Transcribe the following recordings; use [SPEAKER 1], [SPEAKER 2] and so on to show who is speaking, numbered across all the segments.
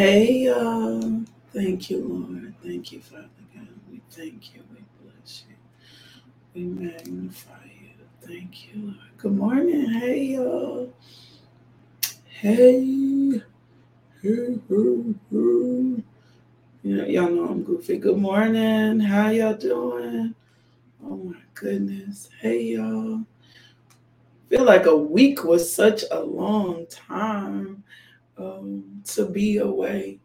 [SPEAKER 1] Hey, uh, thank you, Lord. Thank you, Father God. We thank you. We bless you. We magnify you. Thank you, Lord. Good morning. Hey, y'all. Hey. Hey, hey, hey. Yeah, y'all know I'm goofy. Good morning. How y'all doing? Oh my goodness. Hey y'all. Feel like a week was such a long time um, to be away,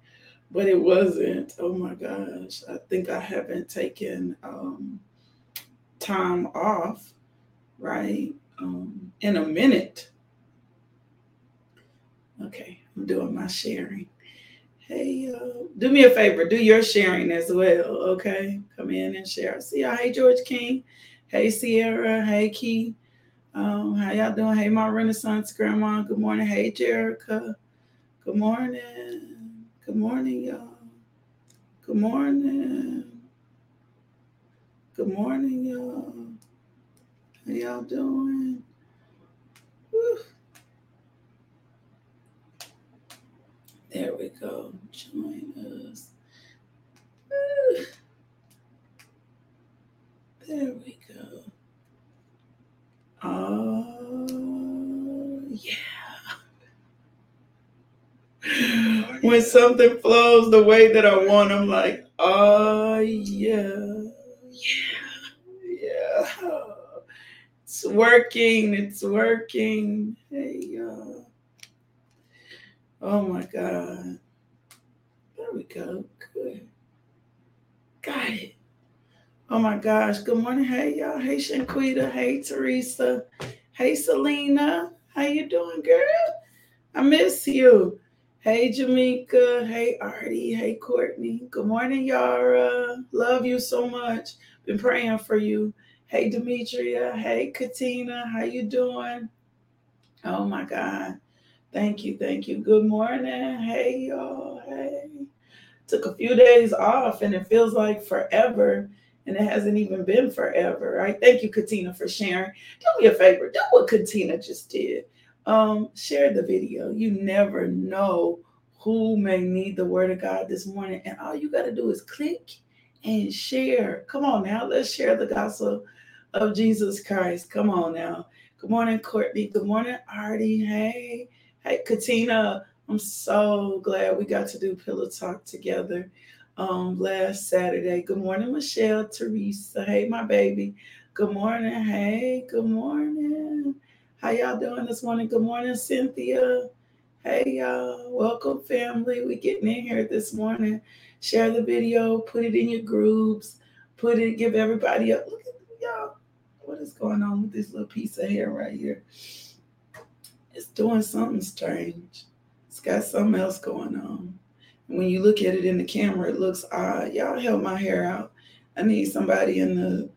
[SPEAKER 1] but it wasn't. Oh my gosh. I think I haven't taken um, time off, right? Um, in a minute. Okay, I'm doing my sharing. Hey, uh, do me a favor, do your sharing as well, okay? Come in and share. See y'all. Hey, George King. Hey, Sierra. Hey, Key. Um, how y'all doing? Hey, my Renaissance grandma. Good morning. Hey, Jerica. Good morning. Good morning, y'all. Good morning. Good morning, y'all. How y'all doing? There we go. Join us. There we go. Oh, yeah. When something flows the way that I want, I'm like, oh, yeah. Yeah. Yeah. It's working. It's working. Hey, y'all. Oh, my God. There we go. Good. Got it. Oh my gosh. Good morning. Hey y'all. Hey Shanquita. Hey Teresa. Hey Selena. How you doing, girl? I miss you. Hey Jamaica. Hey Artie. Hey Courtney. Good morning, Yara. Love you so much. Been praying for you. Hey Demetria. Hey Katina. How you doing? Oh my God. Thank you. Thank you. Good morning. Hey y'all. Hey. Took a few days off and it feels like forever and it hasn't even been forever, right? Thank you, Katina, for sharing. Do me a favor, do what Katina just did. Um, share the video. You never know who may need the word of God this morning, and all you got to do is click and share. Come on now, let's share the gospel of Jesus Christ. Come on now. Good morning, Courtney. Good morning, Artie. Hey, hey, Katina. I'm so glad we got to do Pillow Talk together um, last Saturday. Good morning, Michelle, Teresa. Hey, my baby. Good morning. Hey, good morning. How y'all doing this morning? Good morning, Cynthia. Hey, y'all. Welcome, family. We getting in here this morning. Share the video. Put it in your groups. Put it. Give everybody a look at y'all. What is going on with this little piece of hair right here? It's doing something strange. It's got something else going on. When you look at it in the camera, it looks odd. Y'all help my hair out. I need somebody in the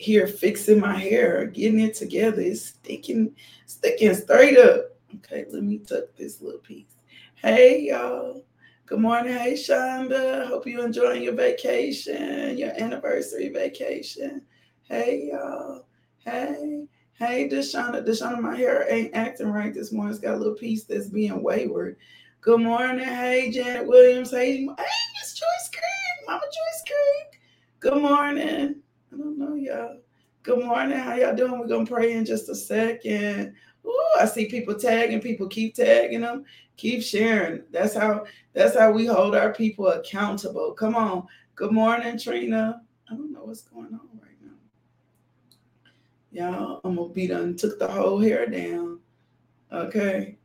[SPEAKER 1] here fixing my hair, getting it together. It's sticking, sticking straight up. Okay, let me tuck this little piece. Hey y'all. Good morning. Hey Shonda. Hope you're enjoying your vacation, your anniversary vacation. Hey y'all. Hey. Hey, Deshauna, Deshauna, my hair ain't acting right this morning. It's got a little piece that's being wayward. Good morning. Hey, Janet Williams. Hey, hey Miss Joyce Creek. Mama Joyce Creek. Good morning. I don't know, y'all. Good morning. How y'all doing? We're to pray in just a second. Ooh, I see people tagging. People keep tagging them. Keep sharing. That's how that's how we hold our people accountable. Come on. Good morning, Trina. I don't know what's going on right now. Y'all, I'm gonna be done. Took the whole hair down. Okay.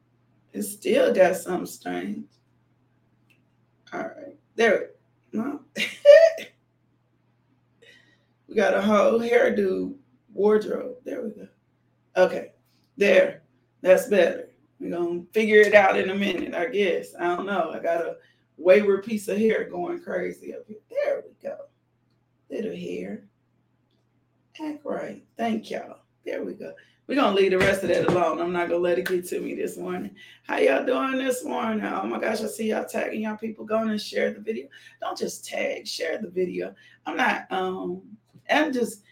[SPEAKER 1] It still got something strange. All right. There. No. got a whole hairdo wardrobe. There we go. Okay. There. That's better. We're gonna figure it out in a minute, I guess. I don't know. I got a wayward piece of hair going crazy up here. There we go. Little hair. Act right. Thank y'all. There we go. We're gonna leave the rest of that alone. I'm not gonna let it get to me this morning. How y'all doing this morning? Oh my gosh, I see y'all tagging y'all people. Going and share the video. Don't just tag, share the video. I'm not um I'm just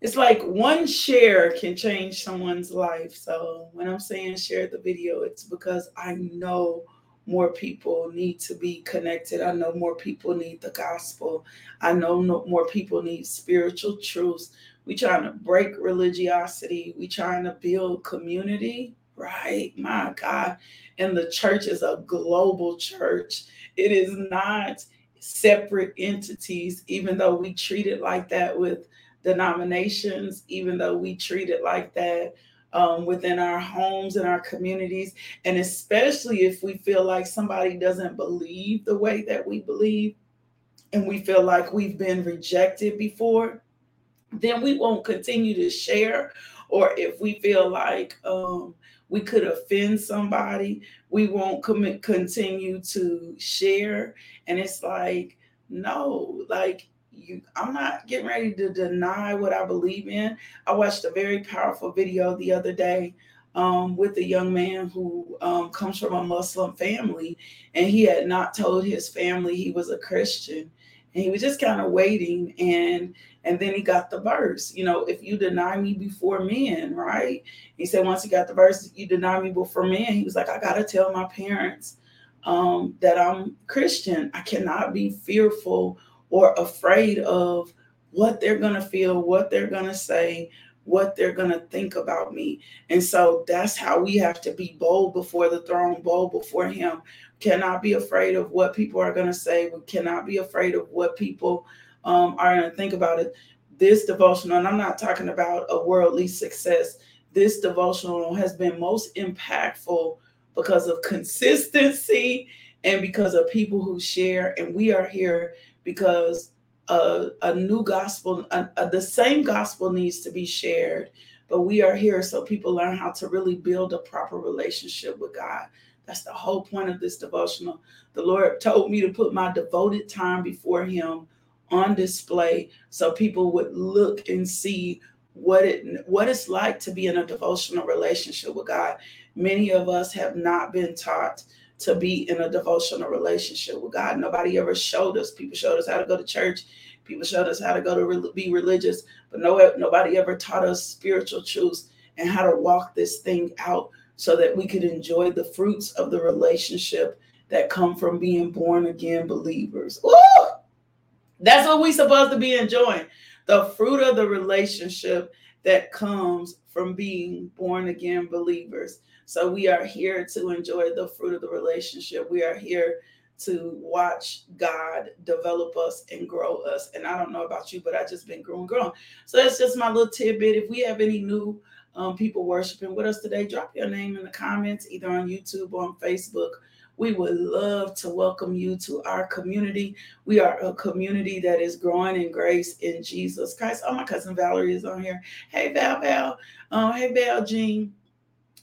[SPEAKER 1] it's like one share can change someone's life. So when I'm saying share the video, it's because I know more people need to be connected. I know more people need the gospel. I know no, more people need spiritual truths. We trying to break religiosity. We trying to build community, right? My God. And the church is a global church. It is not separate entities, even though we treat it like that with denominations, even though we treat it like that um, within our homes and our communities. And especially if we feel like somebody doesn't believe the way that we believe and we feel like we've been rejected before, then we won't continue to share. Or if we feel like um, we could offend somebody, we won't commit, continue to share. And it's like, no, like you I'm not getting ready to deny what I believe in. I watched a very powerful video the other day um, with a young man who um, comes from a Muslim family, and he had not told his family he was a Christian, and he was just kind of waiting, and and then he got the verse. You know, if you deny me before men, right? He said once he got the verse, you deny me before men. He was like, I gotta tell my parents um, that I'm Christian. I cannot be fearful or afraid of what they're going to feel, what they're going to say, what they're going to think about me. And so that's how we have to be bold before the throne, bold before Him. Cannot be afraid of what people are going to say. We cannot be afraid of what people um, are going to think about it. This devotional, and I'm not talking about a worldly success, this devotional has been most impactful because of consistency and because of people who share. And we are here because a, a new gospel, the same gospel needs to be shared. But we are here so people learn how to really build a proper relationship with God. That's the whole point of this devotional. The Lord told me to put my devoted time before Him on display so people would look and see what it what it's like to be in a devotional relationship with God. Many of us have not been taught to be in a devotional relationship with God. Nobody ever showed us. People showed us how to go to church. People showed us how to go to re- be religious, but no, nobody ever taught us spiritual truths and how to walk this thing out so that we could enjoy the fruits of the relationship that come from being born again believers. Ooh! That's what we're supposed to be enjoying. The fruit of the relationship that comes from being born again believers. So we are here to enjoy the fruit of the relationship. We are here to watch God develop us and grow us. And I don't know about you, but I just been growing, growing. So that's just my little tidbit. If we have any new um, people worshiping with us today, drop your name in the comments, either on YouTube or on Facebook. We would love to welcome you to our community. We are a community that is growing in grace in Jesus Christ. Oh, my cousin Valerie is on here. Hey, Val, Val. Um, hey, Val, Jean.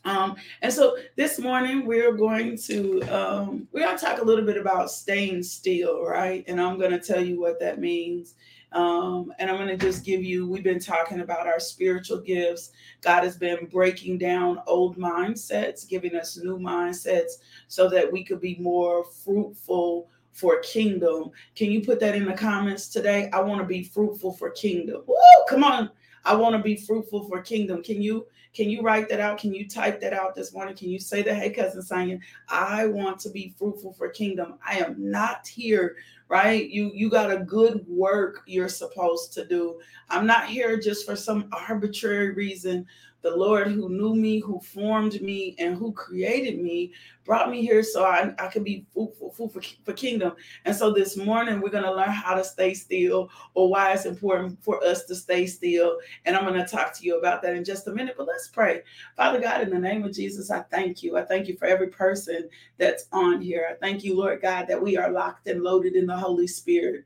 [SPEAKER 1] Um, and so this morning we're going to um, we're going to talk a little bit about staying still, right? And I'm going to tell you what that means. Um, and I'm going to just give you. We've been talking about our spiritual gifts. God has been breaking down old mindsets, giving us new mindsets, so that we could be more fruitful for kingdom. Can you put that in the comments today? I want to be fruitful for kingdom. Woo, come on. I want to be fruitful for kingdom. Can you can you write that out? Can you type that out this morning? Can you say that, hey, cousin Simon, I want to be fruitful for kingdom. I am not here, right? You you got a good work you're supposed to do. I'm not here just for some arbitrary reason the Lord who knew me, who formed me, and who created me brought me here so I, I could be fruitful, for, for kingdom. And so this morning, we're going to learn how to stay still or why it's important for us to stay still. And I'm going to talk to you about that in just a minute. But let's pray. Father God, in the name of Jesus, I thank you. I thank you for every person that's on here. I thank you, Lord God, that we are locked and loaded in the Holy Spirit.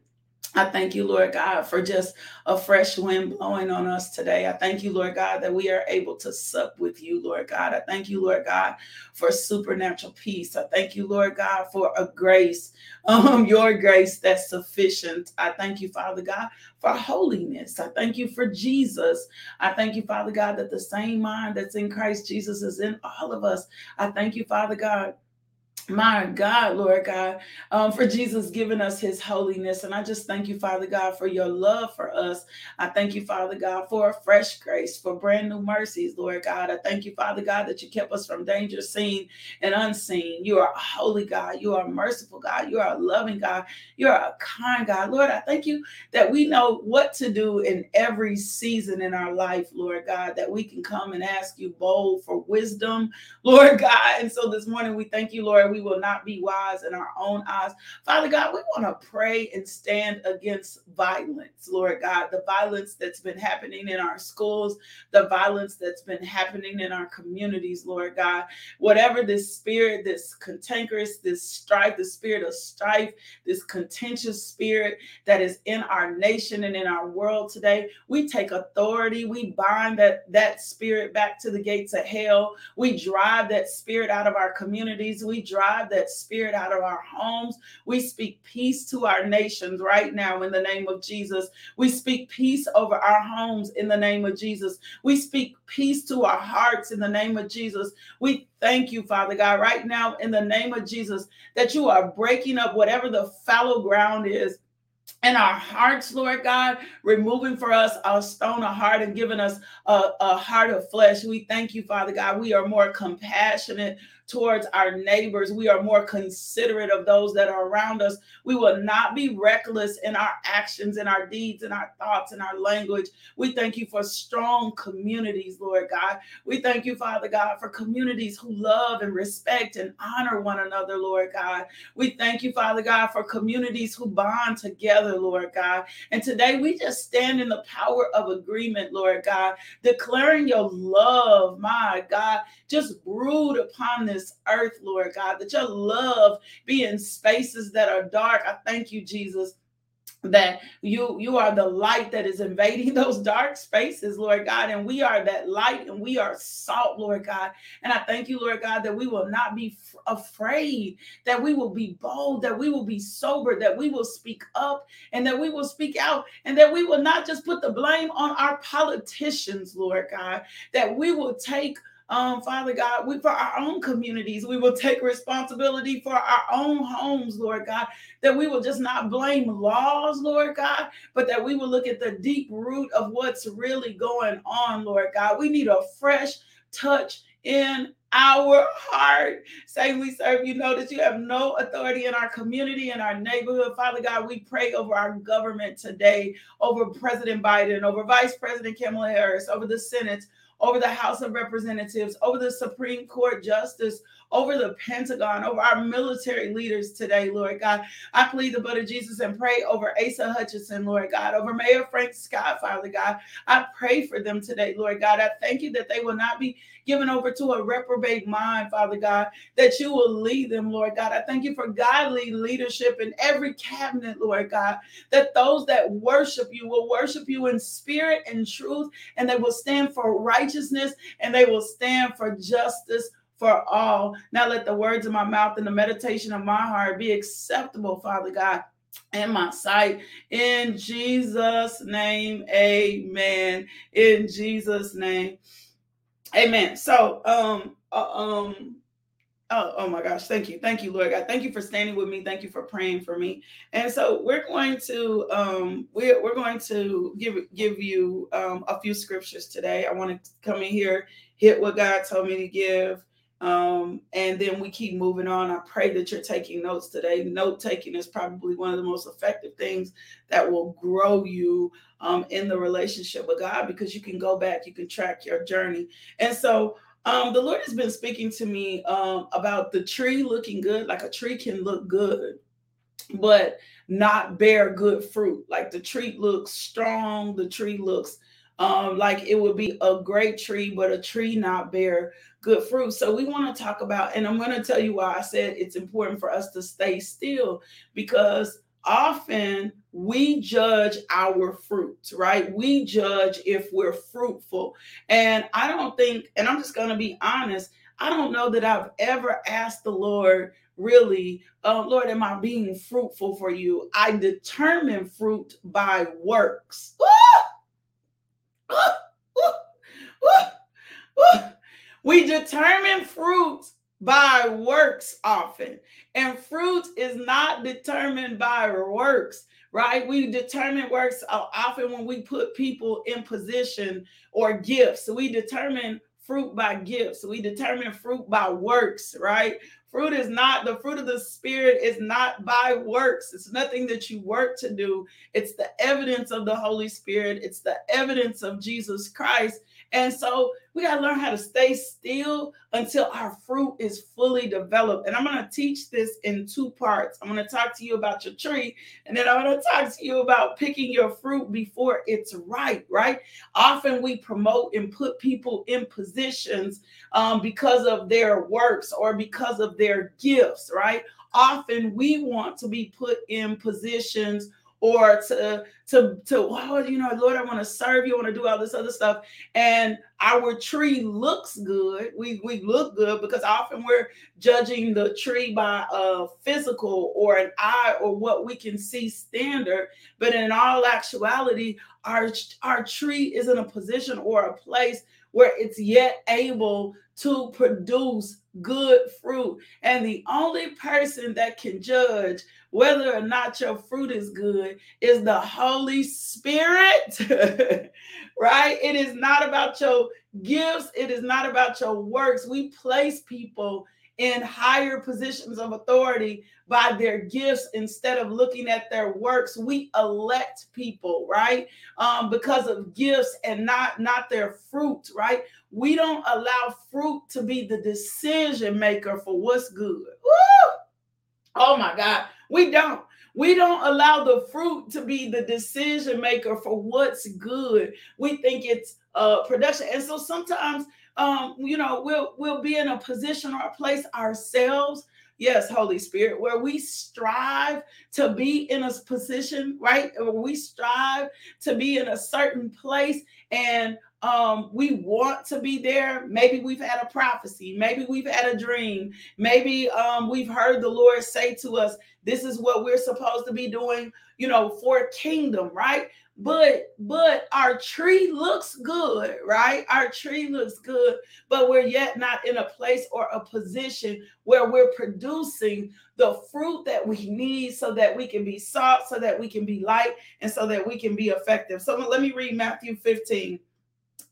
[SPEAKER 1] I thank you, Lord God, for just a fresh wind blowing on us today. I thank you, Lord God, that we are able to sup with you, Lord God. I thank you, Lord God, for supernatural peace. I thank you, Lord God, for a grace, um, your grace that's sufficient. I thank you, Father God, for holiness. I thank you for Jesus. I thank you, Father God, that the same mind that's in Christ Jesus is in all of us. I thank you, Father God my God, Lord God, um, for Jesus giving us his holiness. And I just thank you, Father God, for your love for us. I thank you, Father God, for a fresh grace, for brand new mercies, Lord God. I thank you, Father God, that you kept us from danger seen and unseen. You are a holy God. You are a merciful God. You are a loving God. You are a kind God. Lord, I thank you that we know what to do in every season in our life, Lord God, that we can come and ask you bold for wisdom, Lord God. And so this morning we thank you, Lord. We we will not be wise in our own eyes. Father God, we want to pray and stand against violence, Lord God, the violence that's been happening in our schools, the violence that's been happening in our communities, Lord God. Whatever this spirit, this cantankerous, this strife, the spirit of strife, this contentious spirit that is in our nation and in our world today, we take authority. We bind that, that spirit back to the gates of hell. We drive that spirit out of our communities. We drive drive that spirit out of our homes. We speak peace to our nations right now in the name of Jesus. We speak peace over our homes in the name of Jesus. We speak peace to our hearts in the name of Jesus. We thank you, Father God, right now in the name of Jesus, that you are breaking up whatever the fallow ground is in our hearts, Lord God, removing for us our stone of heart and giving us a, a, heart of flesh. We thank you, Father God. We are more compassionate towards our neighbors. We are more considerate of those that are around us. We will not be reckless in our actions, in our deeds, in our thoughts, in our language. We thank you for strong communities, Lord God. We thank you, Father God, for communities who love and respect and honor one another, Lord God. We thank you, Father God, for communities who bond together, Lord God. And today we just stand in the power of agreement, Lord God, declaring your love, my God, just brood upon this this earth, Lord God, that your love be in spaces that are dark. I thank you, Jesus that you you are the light that is invading those dark spaces lord god and we are that light and we are salt lord god and i thank you lord god that we will not be f- afraid that we will be bold that we will be sober that we will speak up and that we will speak out and that we will not just put the blame on our politicians lord god that we will take um, Father God, we for our own communities, we will take responsibility for our own homes, Lord God, that we will just not blame laws, Lord God, but that we will look at the deep root of what's really going on, Lord God. We need a fresh touch in our heart. Say we serve you know that you have no authority in our community, in our neighborhood. Father God, we pray over our government today, over President Biden, over Vice President Kamala Harris, over the Senate, over the House of Representatives, over the Supreme Court Justice, over the Pentagon, over our military leaders today, Lord God. I plead the blood of Jesus and pray over Asa Hutchinson, Lord God, over Mayor Frank Scott, Father God. I pray for them today, Lord God. I thank you that they will not be given over to a reprobate mind, Father God, that you will lead them, Lord God. I thank you for godly leadership in every cabinet, Lord God, that those that worship you will worship you in spirit and truth, and they will stand for righteousness and they will stand for justice for all. Now let the words of my mouth and the meditation of my heart be acceptable, Father God in my sight in Jesus name amen in Jesus name amen so um uh, um Oh, oh my gosh. Thank you. Thank you, Lord God. Thank you for standing with me. Thank you for praying for me. And so we're going to um we're, we're going to give give you um a few scriptures today. I want to come in here, hit what God told me to give, um, and then we keep moving on. I pray that you're taking notes today. Note taking is probably one of the most effective things that will grow you um, in the relationship with God because you can go back, you can track your journey. And so um, the Lord has been speaking to me um, about the tree looking good. Like a tree can look good, but not bear good fruit. Like the tree looks strong, the tree looks um, like it would be a great tree, but a tree not bear good fruit. So we want to talk about, and I'm going to tell you why I said it's important for us to stay still because often we judge our fruits, right? We judge if we're fruitful. And I don't think, and I'm just going to be honest, I don't know that I've ever asked the Lord, really, uh, Lord, am I being fruitful for you? I determine fruit by works. We determine fruit by works often. And fruit is not determined by works, right? We determine works often when we put people in position or gifts. We determine fruit by gifts. We determine fruit by works, right? Fruit is not the fruit of the spirit is not by works. It's nothing that you work to do. It's the evidence of the Holy Spirit. It's the evidence of Jesus Christ. And so we got to learn how to stay still until our fruit is fully developed. And I'm going to teach this in two parts. I'm going to talk to you about your tree, and then I'm going to talk to you about picking your fruit before it's ripe, right? Often we promote and put people in positions um, because of their works or because of their gifts, right? Often we want to be put in positions or to to to oh you know lord i want to serve you i want to do all this other stuff. And our tree looks good. We we look good because often we're judging the tree by a physical or an eye or what we can see standard. But in all actuality our our tree is in a position or a place where it's yet able to produce good fruit. And the only person that can judge whether or not your fruit is good is the Holy Spirit, right? It is not about your gifts, it is not about your works. We place people in higher positions of authority by their gifts instead of looking at their works. We elect people right? Um, because of gifts and not not their fruit right? We don't allow fruit to be the decision maker for what's good. Woo! oh my god we don't. We don't allow the fruit to be the decision maker for what's good. We think it's uh production. And so sometimes um, you know, we'll we'll be in a position or a place ourselves. Yes, Holy Spirit, where we strive to be in a position, right? Where we strive to be in a certain place and um, we want to be there. Maybe we've had a prophecy, maybe we've had a dream, maybe um, we've heard the Lord say to us, This is what we're supposed to be doing, you know, for kingdom, right? But but our tree looks good right? Our tree looks good but we're yet not in a place or a position where we're producing the fruit that we need so that we can be salt so that we can be light and so that we can be effective. So let me read matthew 15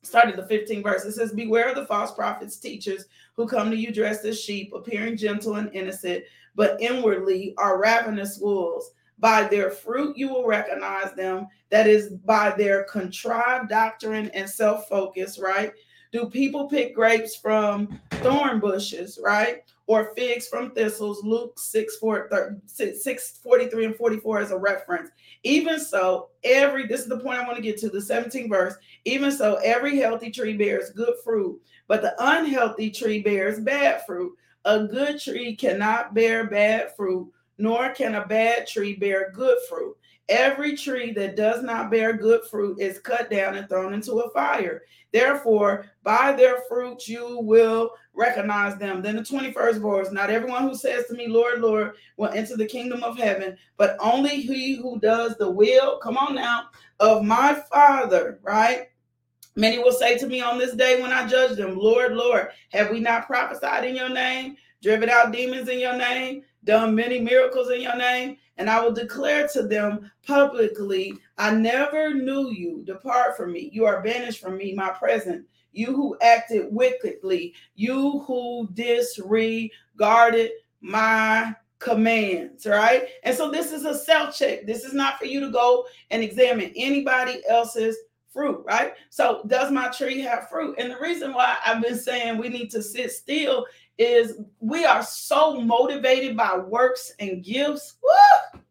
[SPEAKER 1] started the 15th verse. It says beware of the false prophets teachers who come to you dressed as sheep appearing gentle and innocent but inwardly are ravenous wolves by their fruit you will recognize them. That is by their contrived doctrine and self focus, right? Do people pick grapes from thorn bushes, right? Or figs from thistles? Luke 6, 4, 6 43 and 44 as a reference. Even so, every this is the point I want to get to the 17th verse. Even so, every healthy tree bears good fruit, but the unhealthy tree bears bad fruit. A good tree cannot bear bad fruit, nor can a bad tree bear good fruit. Every tree that does not bear good fruit is cut down and thrown into a fire. Therefore, by their fruits you will recognize them. Then the 21st verse Not everyone who says to me, Lord, Lord, will enter the kingdom of heaven, but only he who does the will, come on now, of my Father, right? Many will say to me on this day when I judge them, Lord, Lord, have we not prophesied in your name, driven out demons in your name? Done many miracles in your name, and I will declare to them publicly, I never knew you. Depart from me. You are banished from me, my present. You who acted wickedly, you who disregarded my commands, right? And so this is a self check. This is not for you to go and examine anybody else's fruit, right? So, does my tree have fruit? And the reason why I've been saying we need to sit still is we are so motivated by works and gifts. Woo!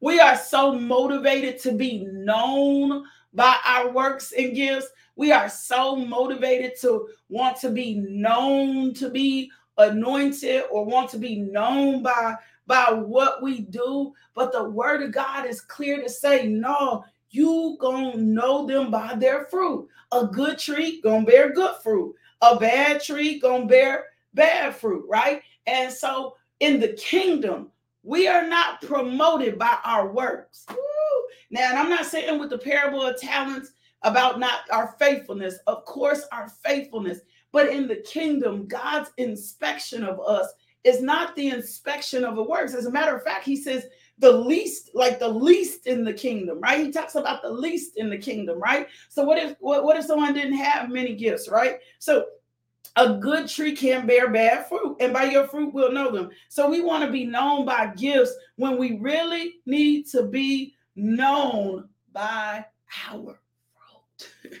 [SPEAKER 1] We are so motivated to be known by our works and gifts. We are so motivated to want to be known to be anointed or want to be known by by what we do but the word of god is clear to say no you gonna know them by their fruit a good tree gonna bear good fruit a bad tree gonna bear bad fruit, right? And so in the kingdom, we are not promoted by our works. Woo! Now, and I'm not saying with the parable of talents about not our faithfulness. Of course, our faithfulness, But in the kingdom, God's inspection of us is not the inspection of the works. As a matter of fact, he says the least, like the least in the kingdom, right? He talks about the least in the kingdom, right? So what if what, what if someone didn't have many gifts, right? So a good tree can bear bad fruit, and by your fruit we'll know them. So we want to be known by gifts when we really need to be known by our fruit.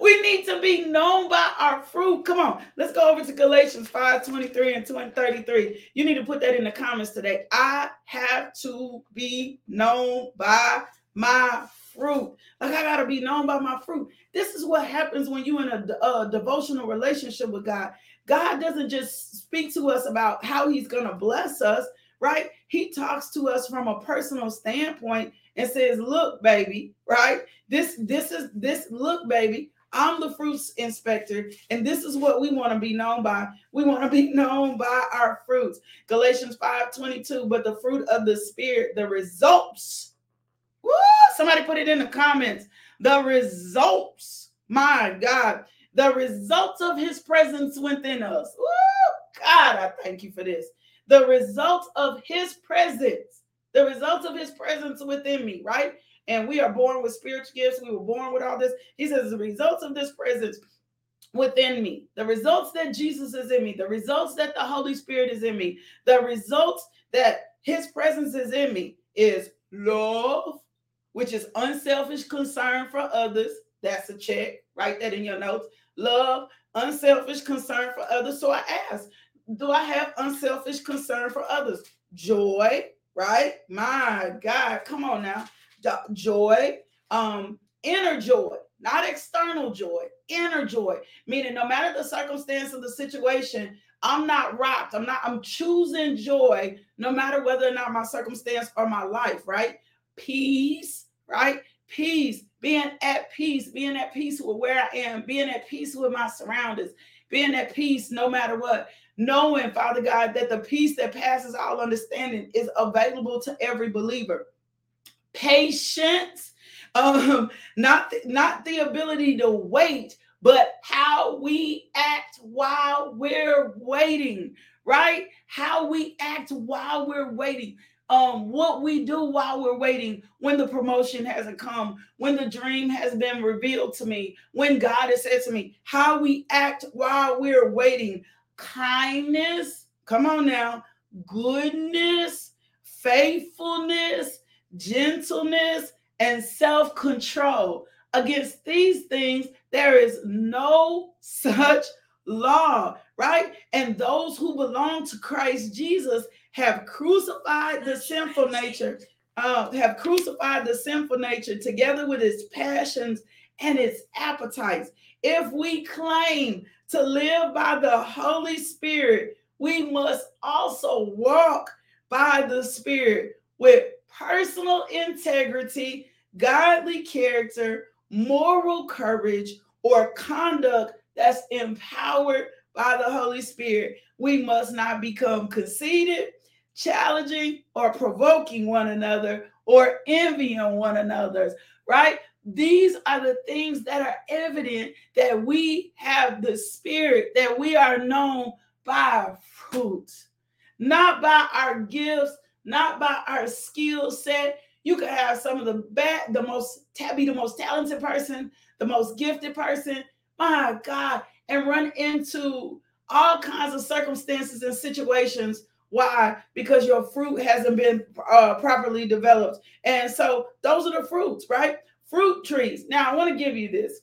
[SPEAKER 1] we need to be known by our fruit. Come on, let's go over to Galatians 5 23 and 20, 33. You need to put that in the comments today. I have to be known by my fruit. Like I got to be known by my fruit. This is what happens when you're in a, a, devotional relationship with God. God doesn't just speak to us about how he's to bless us, right? He talks to us from a personal standpoint and says, "Look, baby, right? This this is this look, baby, I'm the fruits inspector, and this is what we want to be known by. We want to be known by our fruits. Galatians 5 22. But the fruit of the spirit, the results Woo! Somebody put it in the comments. The results, my God, the results of his presence within us. Woo! God, I thank you for this. The results of his presence, the results of his presence within me, right? And we are born with spiritual gifts. We were born with all this. He says, the results of this presence within me, the results that Jesus is in me, the results that the Holy Spirit is in me, the results that his presence is in me is love, which is unselfish concern for others. That's a check. Write that in your notes. Love, unselfish concern for others. So I ask, do I have unselfish concern for others? Joy, right? My God, come on now. Joy, um, inner joy, not external joy, inner joy, meaning no matter the circumstance of the situation, I'm not rocked. I'm not, I'm choosing joy no matter whether or not my circumstance or my life, right? Peace, right? Peace, being at peace, being at peace with where I am, being at peace with my surroundings, being at peace no matter what. Knowing, Father God, that the peace that passes all understanding is available to every believer. Patience, um, not not the ability to wait, but how we act while we're waiting, right? How we act while we're waiting um, what we do while we're waiting, when the promotion hasn't come, when the dream has been revealed to me, when God has said to me, how we act while we're waiting, kindness, come on now, goodness, faithfulness, gentleness, and self control. Against these things, there is no such law, right? And those who belong to Christ Jesus have crucified the sinful nature, uh, have crucified the sinful nature together with its passions and its appetites. If we claim to live by the Holy Spirit, we must also walk by the Spirit with personal integrity, godly character, moral courage, or conduct that's empowered by the Holy Spirit. We must not become conceited, challenging or provoking one another or envying one another's, right? These are the things that are evident that we have the spirit, that we are known by fruits, not by our gifts, not by our skill set. You could have some of the bad, the most be the most talented person, the most gifted person, my God, and run into all kinds of circumstances and situations why? Because your fruit hasn't been uh, properly developed. And so those are the fruits, right? Fruit trees. Now, I want to give you this,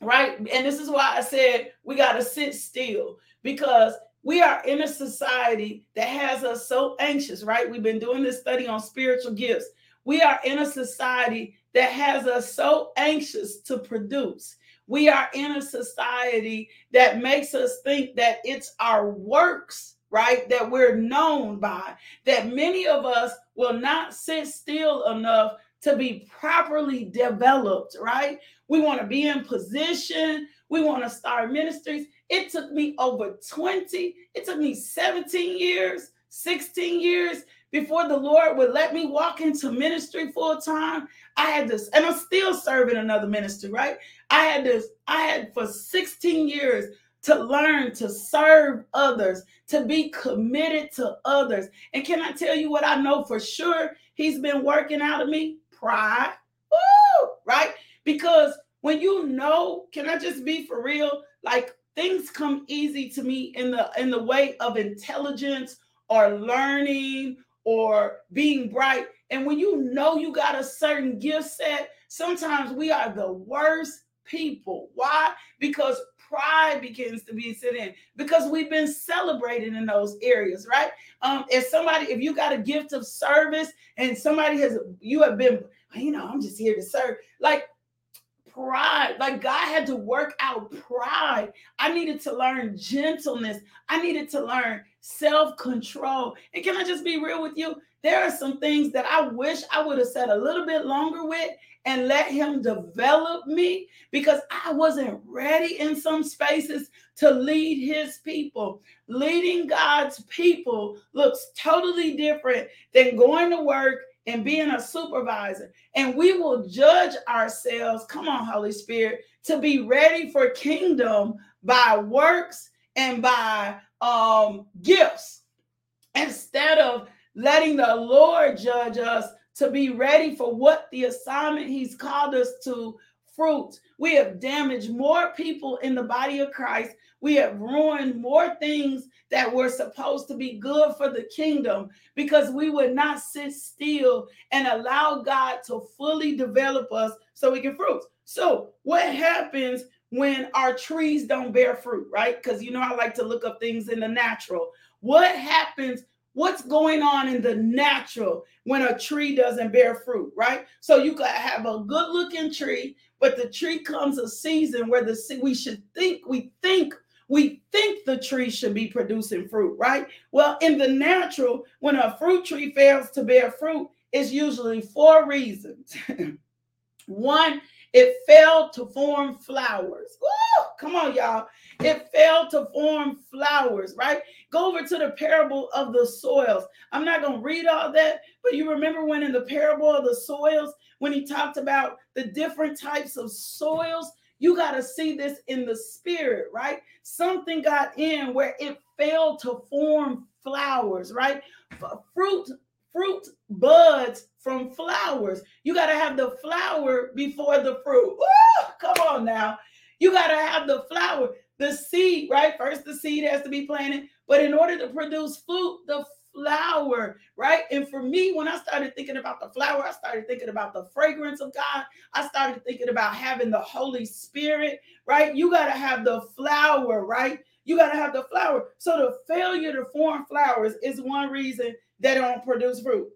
[SPEAKER 1] right? And this is why I said we got to sit still because we are in a society that has us so anxious, right? We've been doing this study on spiritual gifts. We are in a society that has us so anxious to produce. We are in a society that makes us think that it's our works right? That we're known by, that many of us will not sit still enough to be properly developed, right? We want to be in position, we want to start ministries. It took me over 20, it took me 17 years, 16 years before the Lord would let me walk into ministry full time. I had this, and I'm still serving another ministry, right? I had this, I had for 16 years to learn to serve others, to be committed to others. And can I tell you what I know for sure he's been working out of me? Pride. Woo! Right? Because when you know, can I just be for real? Like things come easy to me in the in the way of intelligence or learning or being bright. And when you know you got a certain gift set, sometimes we are the worst people. Why? Because pride begins to be set in because we've been celebrated in those areas, right? Um, if somebody, if you got a gift of service and somebody has, you have been, you know, I'm just here to serve. Like pride. Like God had to work out pride. I needed to learn gentleness. I needed to learn self control. And can I just be real with you? There are some things that I wish I would have said a little bit longer with and let Him develop me because I wasn't ready in some spaces to lead His people. Leading God's people looks totally different than going to work and being a supervisor. And we will judge ourselves, come on, Holy Spirit, to be ready for kingdom by works and by um, gifts instead of letting the Lord judge us to be ready for what the assignment He's called us to fruit. We have damaged more people in the body of Christ. We have ruined more things that were supposed to be good for the kingdom because we would not sit still and allow God to fully develop us so we can fruit. So, what happens when our trees don't bear fruit, right? Because you know, I like to look up things in the natural. What happens? What's going on in the natural when a tree doesn't bear fruit, right? So you could have a good looking tree, but the tree comes a season where the we should think we think we think the tree should be producing fruit, right? Well, in the natural, when a fruit tree fails to bear fruit, it's usually four reasons. One, it failed to form flowers. Woo! Come on, y'all. It failed to form flowers, right? Go over to the parable of the soils. I'm not going to read all that, but you remember when in the parable of the soils, when he talked about the different types of soils, you got to see this in the spirit, right? Something got in where it failed to form flowers, right? Fruit fruit buds from flowers. You got to have the flower before the fruit. Come on now. You got to have the flower, the seed, right? First, the seed has to be planted, but in order to produce fruit, the flower, right? And for me, when I started thinking about the flower, I started thinking about the fragrance of God. I started thinking about having the Holy Spirit, right? You got to have the flower, right? You got to have the flower. So the failure to form flowers is one reason they don't produce fruit.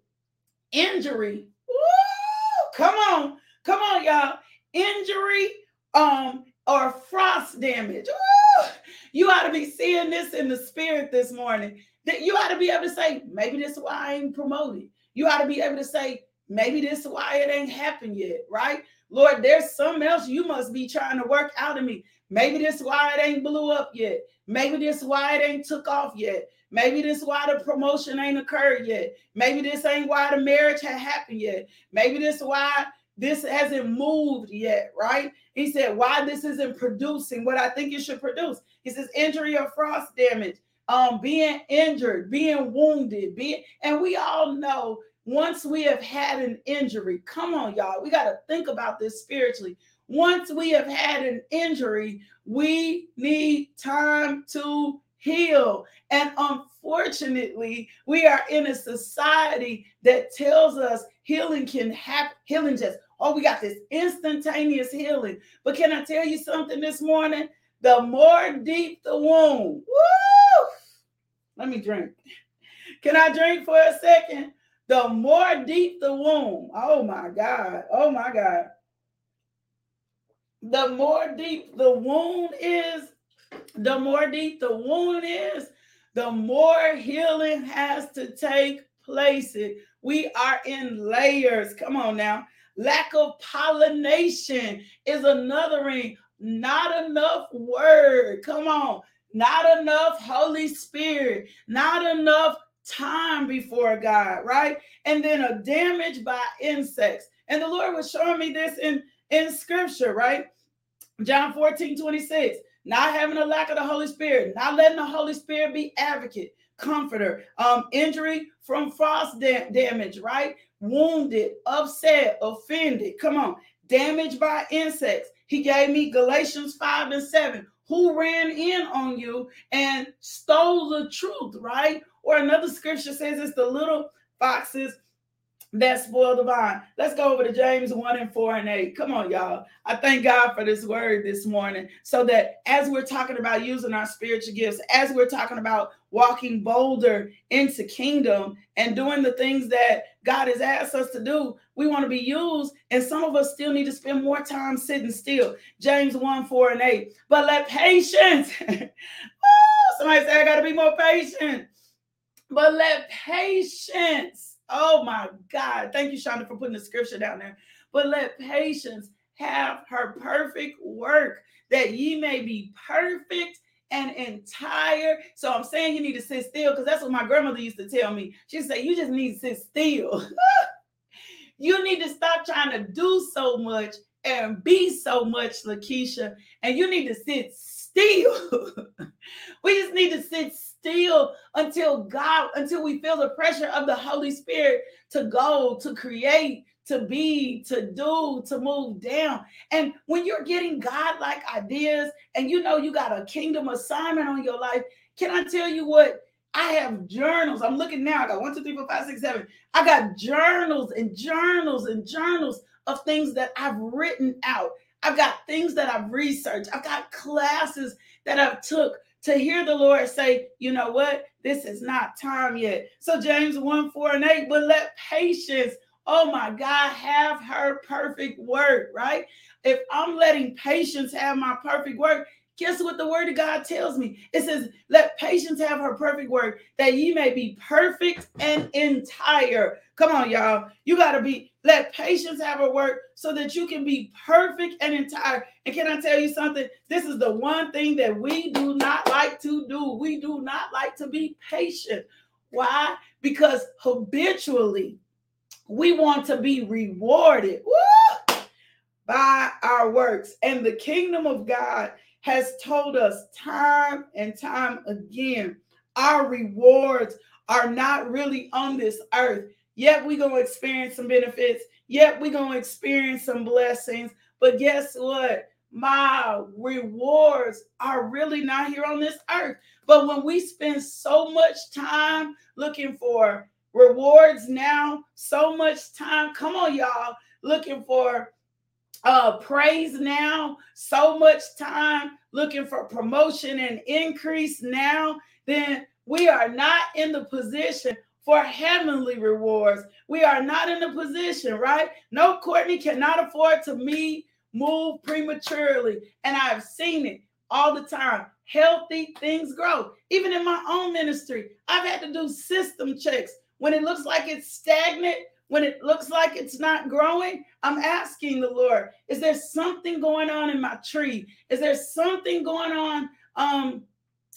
[SPEAKER 1] Injury, woo, come on, come on, y'all. Injury, um, or frost damage. Woo, you ought to be seeing this in the spirit this morning that you ought to be able to say, maybe this is why I ain't promoted. You ought to be able to say, maybe this is why it ain't happened yet, right? Lord, there's something else you must be trying to work out of me. Maybe this is why it ain't blew up yet. Maybe this is why it ain't took off yet. Maybe this is why the promotion ain't occurred yet. Maybe this ain't why the marriage had happened yet. Maybe this is why this hasn't moved yet, right? He said, why this isn't producing what I think it should produce. He says, injury or frost damage um, being injured, being wounded, being, and we all know once we have had an injury, come on, y'all, we got to think about this spiritually. Once we have had an injury, we need time to heal. And unfortunately, we are in a society that tells us healing can happen, healing just, oh, we got this instantaneous healing. But can I tell you something this morning? The more deep the wound, woo, let me drink. Can I drink for a second? The more deep the wound, Oh my God. Oh my God. The more deep the wound is, the more deep the wound is, the more healing has to take place. We are in layers. Come on now. Lack of pollination is another ring. Not enough word. Come on not enough Holy Spirit, not enough time before God, right? And then a damage by insects. And the Lord was showing me this in, in scripture, right? John 14, 26. Not having a lack of the Holy Spirit, not letting the Holy Spirit be advocate, comforter, um, injury from frost da- damage, right? Wounded, upset, offended. Come on, damaged by insects. He gave me Galatians 5 and 7. Who ran in on you and stole the truth, right? Or another scripture says it's the little foxes that spoil the vine. Let's go over to James 1 and 4 and 8. Come on, y'all. I thank God for this word this morning. So that as we're talking about using our spiritual gifts, as we're talking about walking bolder into kingdom and doing the things that God has asked us to do, we want to be used. And some of us still need to spend more time sitting still. James 1, 4, and 8. But let patience. oh, somebody say, I got to be more patient. But let patience Oh my God. Thank you, Shonda, for putting the scripture down there. But let patience have her perfect work, that ye may be perfect and entire. So I'm saying you need to sit still because that's what my grandmother used to tell me. She'd say, You just need to sit still. you need to stop trying to do so much and be so much, Lakeisha, and you need to sit still. we just need to sit still until God, until we feel the pressure of the Holy Spirit to go, to create, to be, to do, to move down. And when you're getting God like ideas and you know you got a kingdom assignment on your life, can I tell you what? I have journals. I'm looking now. I got one, two, three, four, five, six, seven. I got journals and journals and journals of things that I've written out. I've got things that I've researched. I've got classes that I've took to hear the Lord say, you know what, this is not time yet. So James 1, 4, and 8, but let patience, oh my God, have her perfect work, right? If I'm letting patience have my perfect work, guess what the word of God tells me? It says, Let patience have her perfect work, that ye may be perfect and entire. Come on, y'all. You got to be, let patience have her work so that you can be perfect and entire. And can I tell you something? This is the one thing that we do not like to do. We do not like to be patient. Why? Because habitually we want to be rewarded woo, by our works. And the kingdom of God has told us time and time again our rewards are not really on this earth. Yet we're going to experience some benefits. Yet we're going to experience some blessings. But guess what? My rewards are really not here on this earth. But when we spend so much time looking for rewards now, so much time, come on, y'all, looking for uh, praise now, so much time looking for promotion and increase now, then we are not in the position for heavenly rewards. We are not in the position, right? No, Courtney cannot afford to me move prematurely. And I've seen it all the time. Healthy things grow. Even in my own ministry, I've had to do system checks. When it looks like it's stagnant, when it looks like it's not growing, I'm asking the Lord, is there something going on in my tree? Is there something going on um,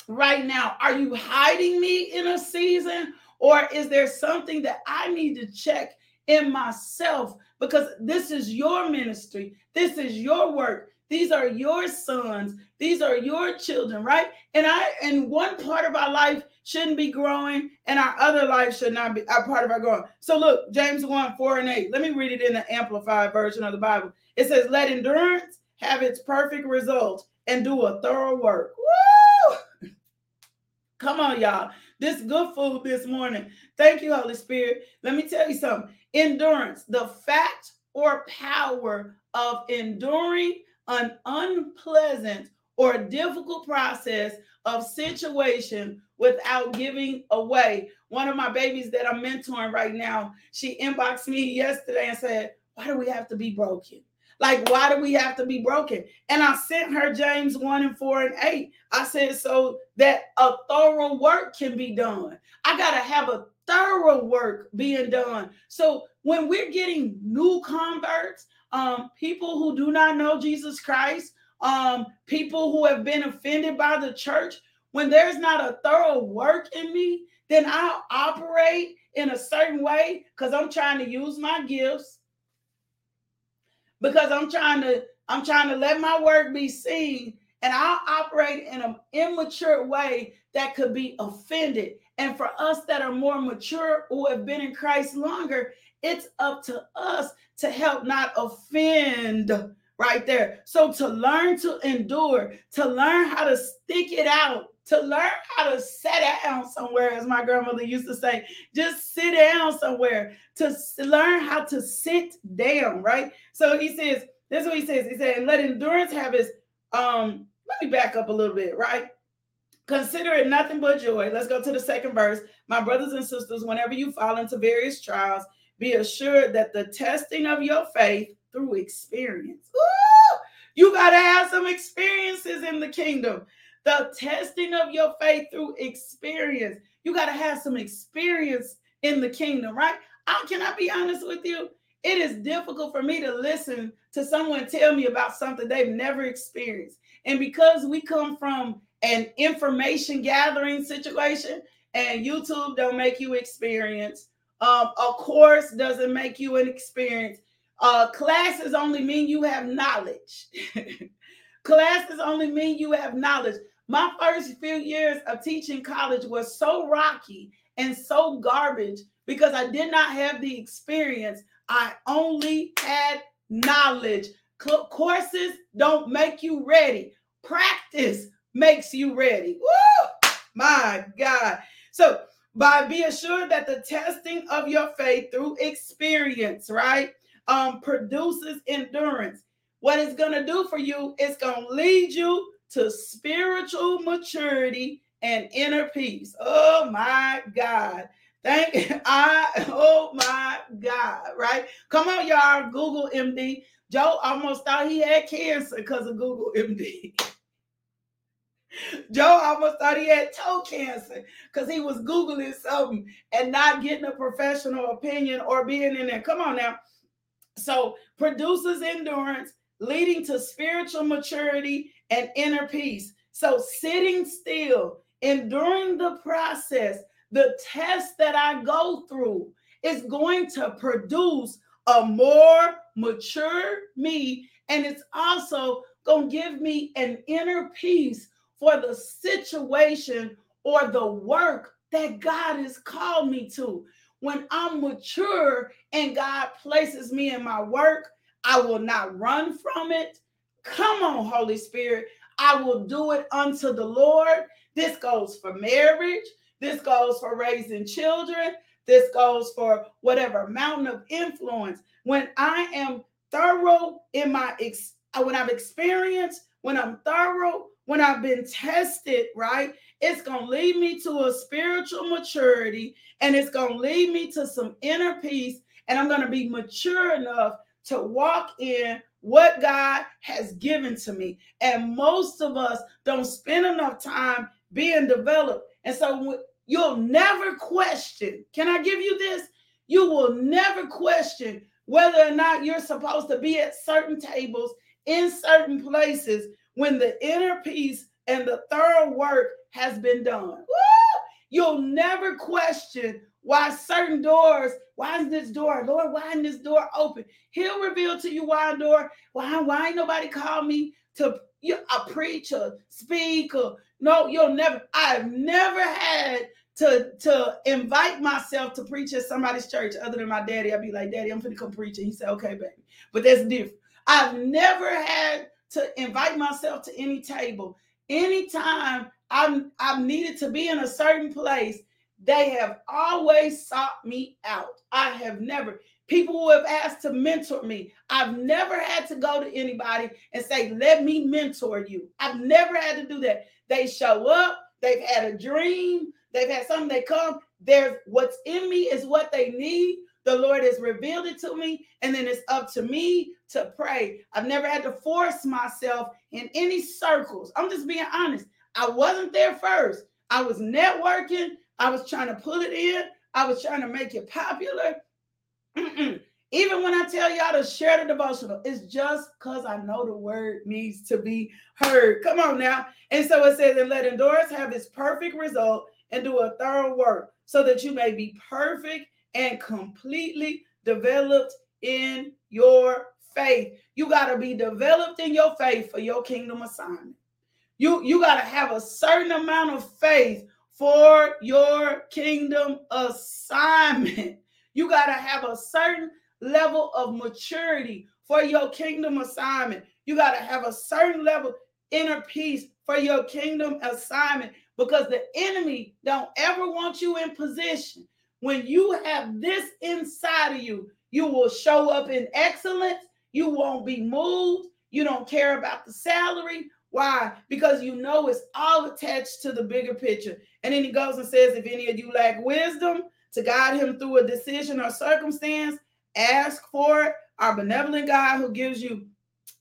[SPEAKER 1] right now? Are you hiding me in a season? Or is there something that I need to check in myself? Because this is your ministry, this is your work. These are your sons. These are your children, right? And I, in one part of our life, shouldn't be growing, and our other life should not be a part of our growing. So look, James 1, 4 and 8. Let me read it in the amplified version of the Bible. It says, Let endurance have its perfect result and do a thorough work. Woo! Come on, y'all. This good food this morning. Thank you, Holy Spirit. Let me tell you something. Endurance, the fact or power of enduring an unpleasant or difficult process of situation without giving away. One of my babies that I'm mentoring right now, she inboxed me yesterday and said, Why do we have to be broken? Like, why do we have to be broken? And I sent her James 1 and 4 and 8. I said, so that a thorough work can be done. I got to have a thorough work being done. So when we're getting new converts, um, people who do not know Jesus Christ, um, people who have been offended by the church, when there's not a thorough work in me, then I'll operate in a certain way because I'm trying to use my gifts. Because I'm trying to, I'm trying to let my work be seen. And I'll operate in an immature way that could be offended. And for us that are more mature who have been in Christ longer, it's up to us to help not offend right there. So to learn to endure, to learn how to stick it out, to learn how to sit down somewhere, as my grandmother used to say, just sit down somewhere, to learn how to sit down, right? So he says, this is what he says. He said, let endurance have its um, let me back up a little bit, right? Consider it nothing but joy. Let's go to the second verse. My brothers and sisters, whenever you fall into various trials, be assured that the testing of your faith through experience. Ooh, you got to have some experiences in the kingdom. The testing of your faith through experience. You got to have some experience in the kingdom, right? I, can I be honest with you? It is difficult for me to listen to someone tell me about something they've never experienced. And because we come from an information gathering situation and YouTube don't make you experience, um, a course doesn't make you an experience. Uh, classes only mean you have knowledge. classes only mean you have knowledge. My first few years of teaching college was so rocky and so garbage because I did not have the experience. I only had knowledge. courses don't make you ready. Practice makes you ready. Woo! My God. So by be assured that the testing of your faith through experience, right, um, produces endurance. What it's gonna do for you, it's gonna lead you to spiritual maturity and inner peace. Oh my God. Thank I oh my God, right? Come on, y'all. Google MD. Joe almost thought he had cancer because of Google MD. Joe almost thought he had toe cancer because he was Googling something and not getting a professional opinion or being in there. Come on now. So, produces endurance, leading to spiritual maturity and inner peace. So, sitting still, enduring the process, the test that I go through is going to produce a more mature me. And it's also going to give me an inner peace for the situation or the work that God has called me to. When I'm mature and God places me in my work, I will not run from it. Come on, Holy Spirit. I will do it unto the Lord. This goes for marriage. This goes for raising children. This goes for whatever mountain of influence. When I am thorough in my ex- when I've experienced, when I'm thorough when I've been tested, right? It's going to lead me to a spiritual maturity and it's going to lead me to some inner peace. And I'm going to be mature enough to walk in what God has given to me. And most of us don't spend enough time being developed. And so you'll never question. Can I give you this? You will never question whether or not you're supposed to be at certain tables in certain places when the inner peace and the thorough work has been done. Woo! You'll never question why certain doors, why is this door, Lord, why isn't this door open? He'll reveal to you why door, why, why ain't nobody called me to you, a preacher, speaker. no, you'll never, I've never had to to invite myself to preach at somebody's church other than my daddy. I'd be like, Daddy, I'm gonna come preach. And he said, Okay, baby. But that's different. I've never had to invite myself to any table. Anytime I'm I'm needed to be in a certain place, they have always sought me out. I have never people who have asked to mentor me. I've never had to go to anybody and say, "Let me mentor you." I've never had to do that. They show up, they've had a dream, they've had something they come, there's what's in me is what they need. The Lord has revealed it to me, and then it's up to me to pray. I've never had to force myself in any circles. I'm just being honest. I wasn't there first. I was networking. I was trying to pull it in. I was trying to make it popular. Mm-mm. Even when I tell y'all to share the devotional, it's just because I know the word needs to be heard. Come on now. And so it says, and let endurance have its perfect result and do a thorough work so that you may be perfect and completely developed in your faith. You got to be developed in your faith for your kingdom assignment. You, you got to have a certain amount of faith for your kingdom assignment. You got to have a certain level of maturity for your kingdom assignment. You got to have a certain level inner peace for your kingdom assignment because the enemy don't ever want you in position. When you have this inside of you, you will show up in excellence. You won't be moved. You don't care about the salary. Why? Because you know it's all attached to the bigger picture. And then he goes and says, if any of you lack wisdom to guide him through a decision or circumstance, Ask for it. Our benevolent God who gives you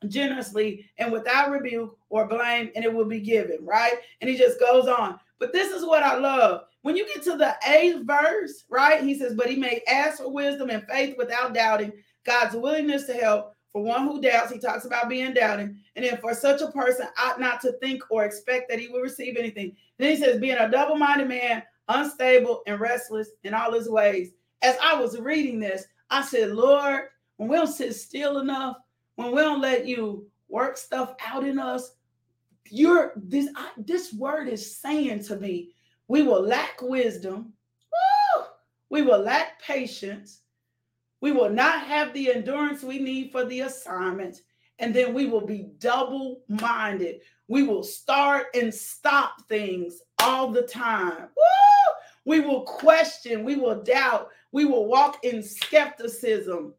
[SPEAKER 1] generously and without rebuke or blame, and it will be given, right? And he just goes on. But this is what I love. When you get to the eighth verse, right? He says, But he may ask for wisdom and faith without doubting. God's willingness to help for one who doubts, he talks about being doubting. And then for such a person, ought not to think or expect that he will receive anything. Then he says, being a double minded man, unstable and restless in all his ways. As I was reading this, I said, Lord, when we don't sit still enough, when we don't let you work stuff out in us, you're this I, this word is saying to me, we will lack wisdom, Woo! we will lack patience, we will not have the endurance we need for the assignment, and then we will be double-minded. We will start and stop things all the time. Woo! We will question, we will doubt, we will walk in skepticism,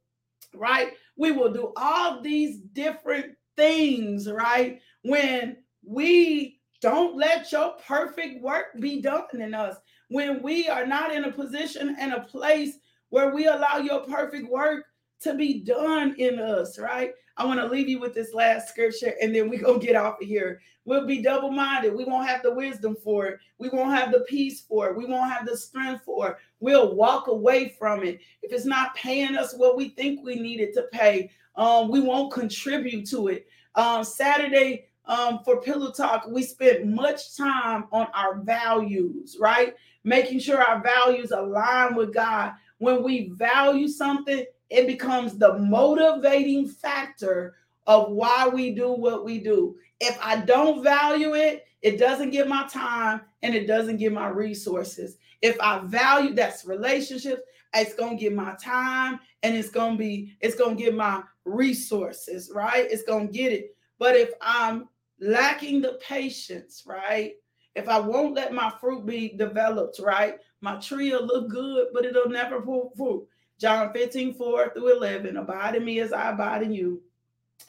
[SPEAKER 1] right? We will do all these different things, right? When we don't let your perfect work be done in us, when we are not in a position and a place where we allow your perfect work to be done in us, right? I want to leave you with this last scripture and then we're going to get off of here. We'll be double minded. We won't have the wisdom for it. We won't have the peace for it. We won't have the strength for it. We'll walk away from it. If it's not paying us what we think we needed to pay, um, we won't contribute to it. Um, Saturday, um, for Pillow Talk, we spent much time on our values, right? Making sure our values align with God. When we value something, it becomes the motivating factor of why we do what we do. If I don't value it, it doesn't get my time and it doesn't get my resources. If I value that's relationships, it's gonna get my time and it's gonna be it's gonna get my resources, right? It's gonna get it. But if I'm lacking the patience, right? If I won't let my fruit be developed, right? My tree will look good, but it'll never pull fruit. John 15, 4 through 11. Abide in me as I abide in you.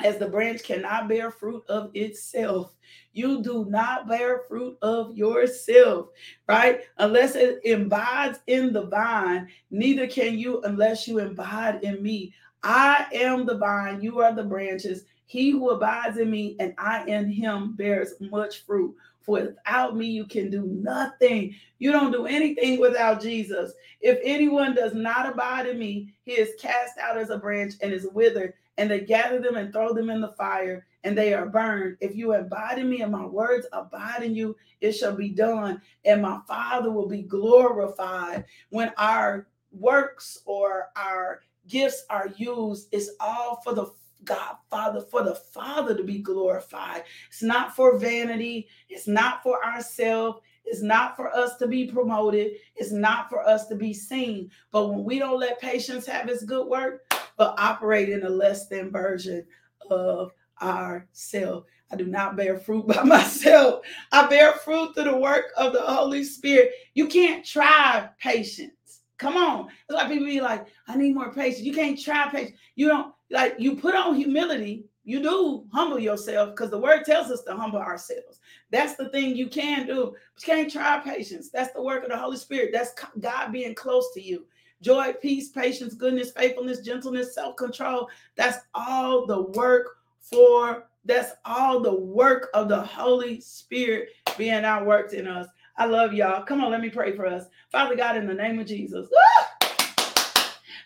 [SPEAKER 1] As the branch cannot bear fruit of itself, you do not bear fruit of yourself, right? Unless it abides in the vine, neither can you unless you abide in me. I am the vine, you are the branches. He who abides in me and I in him bears much fruit. Without me, you can do nothing. You don't do anything without Jesus. If anyone does not abide in me, he is cast out as a branch and is withered, and they gather them and throw them in the fire, and they are burned. If you abide in me and my words abide in you, it shall be done, and my Father will be glorified. When our works or our gifts are used, it's all for the God, Father, for the Father to be glorified. It's not for vanity, it's not for ourselves. It's not for us to be promoted. It's not for us to be seen. But when we don't let patience have its good work, but operate in a less than version of ourselves. I do not bear fruit by myself. I bear fruit through the work of the Holy Spirit. You can't try patience. Come on. That's why people be like, I need more patience. You can't try patience. You don't like you put on humility, you do humble yourself because the word tells us to humble ourselves. That's the thing you can do. You can't try patience. That's the work of the Holy Spirit. That's God being close to you. Joy, peace, patience, goodness, faithfulness, gentleness, self-control. That's all the work for that's all the work of the Holy Spirit being outworked in us. I love y'all. Come on, let me pray for us. Father God, in the name of Jesus. Woo!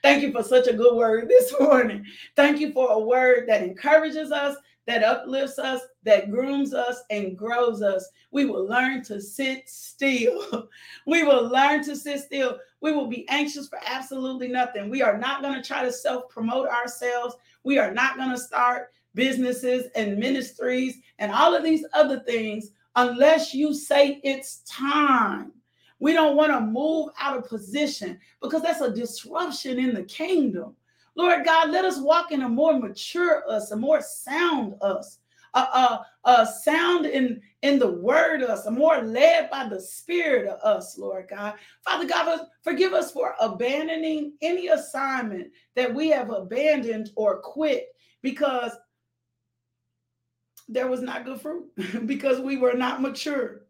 [SPEAKER 1] Thank you for such a good word this morning. Thank you for a word that encourages us, that uplifts us, that grooms us, and grows us. We will learn to sit still. we will learn to sit still. We will be anxious for absolutely nothing. We are not going to try to self promote ourselves. We are not going to start businesses and ministries and all of these other things unless you say it's time. We don't want to move out of position because that's a disruption in the kingdom. Lord God, let us walk in a more mature us, a more sound us, a, a, a sound in, in the word of us, a more led by the spirit of us, Lord God. Father God, forgive us for abandoning any assignment that we have abandoned or quit because there was not good fruit, because we were not mature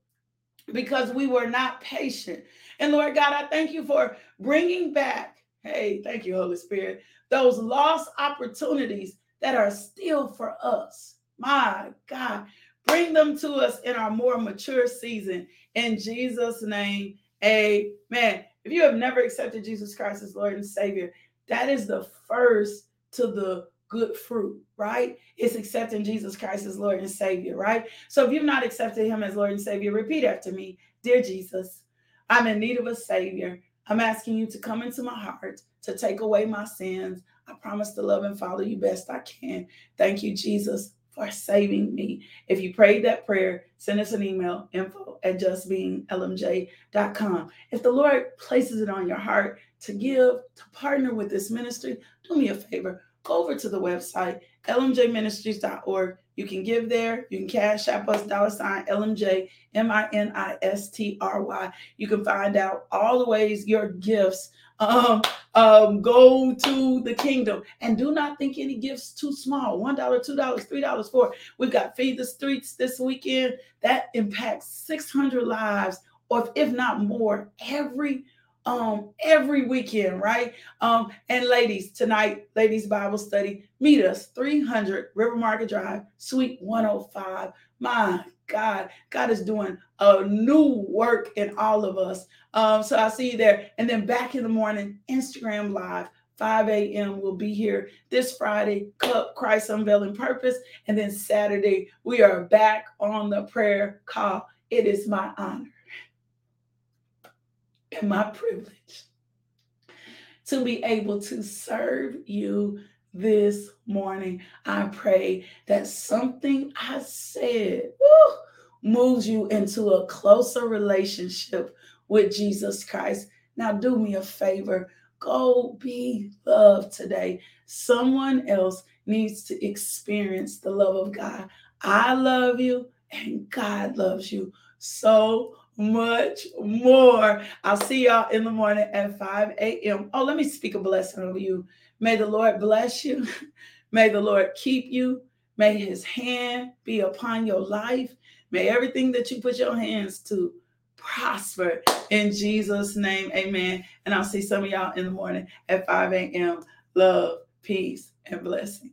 [SPEAKER 1] because we were not patient. And Lord God, I thank you for bringing back, hey, thank you, Holy Spirit, those lost opportunities that are still for us. My God, bring them to us in our more mature season. In Jesus' name, amen. If you have never accepted Jesus Christ as Lord and Savior, that is the first to the good fruit, right? It's accepting Jesus Christ as Lord and Savior, right? So if you've not accepted Him as Lord and Savior, repeat after me Dear Jesus, I'm in need of a Savior. I'm asking you to come into my heart to take away my sins. I promise to love and follow you best I can. Thank you, Jesus, for saving me. If you prayed that prayer, send us an email info at justbeinglmj.com. If the Lord places it on your heart to give, to partner with this ministry, do me a favor go over to the website, lmjministries.org. You can give there. You can cash app us dollar sign LMJ M I N I S T R Y. You can find out all the ways your gifts um, um, go to the kingdom. And do not think any gifts too small. One dollar, two dollars, three dollars, four. We've got feed the streets this weekend. That impacts 600 lives, or if not more, every um every weekend, right? Um, and ladies, tonight, ladies Bible study, meet us 300 River Market Drive, Suite 105. My God, God is doing a new work in all of us. Um, so I'll see you there. And then back in the morning, Instagram Live. 5 a.m. We'll be here this Friday, Club Christ Unveiling Purpose. And then Saturday, we are back on the prayer call. It is my honor and my privilege to be able to serve you this morning. I pray that something I said woo, moves you into a closer relationship with Jesus Christ. Now, do me a favor go be loved today. Someone else needs to experience the love of God. I love you, and God loves you so much more. I'll see y'all in the morning at 5 a.m. Oh, let me speak a blessing over you. May the Lord bless you. May the Lord keep you. May his hand be upon your life. May everything that you put your hands to prosper in Jesus' name. Amen. And I'll see some of y'all in the morning at 5 a.m. Love, peace, and blessing.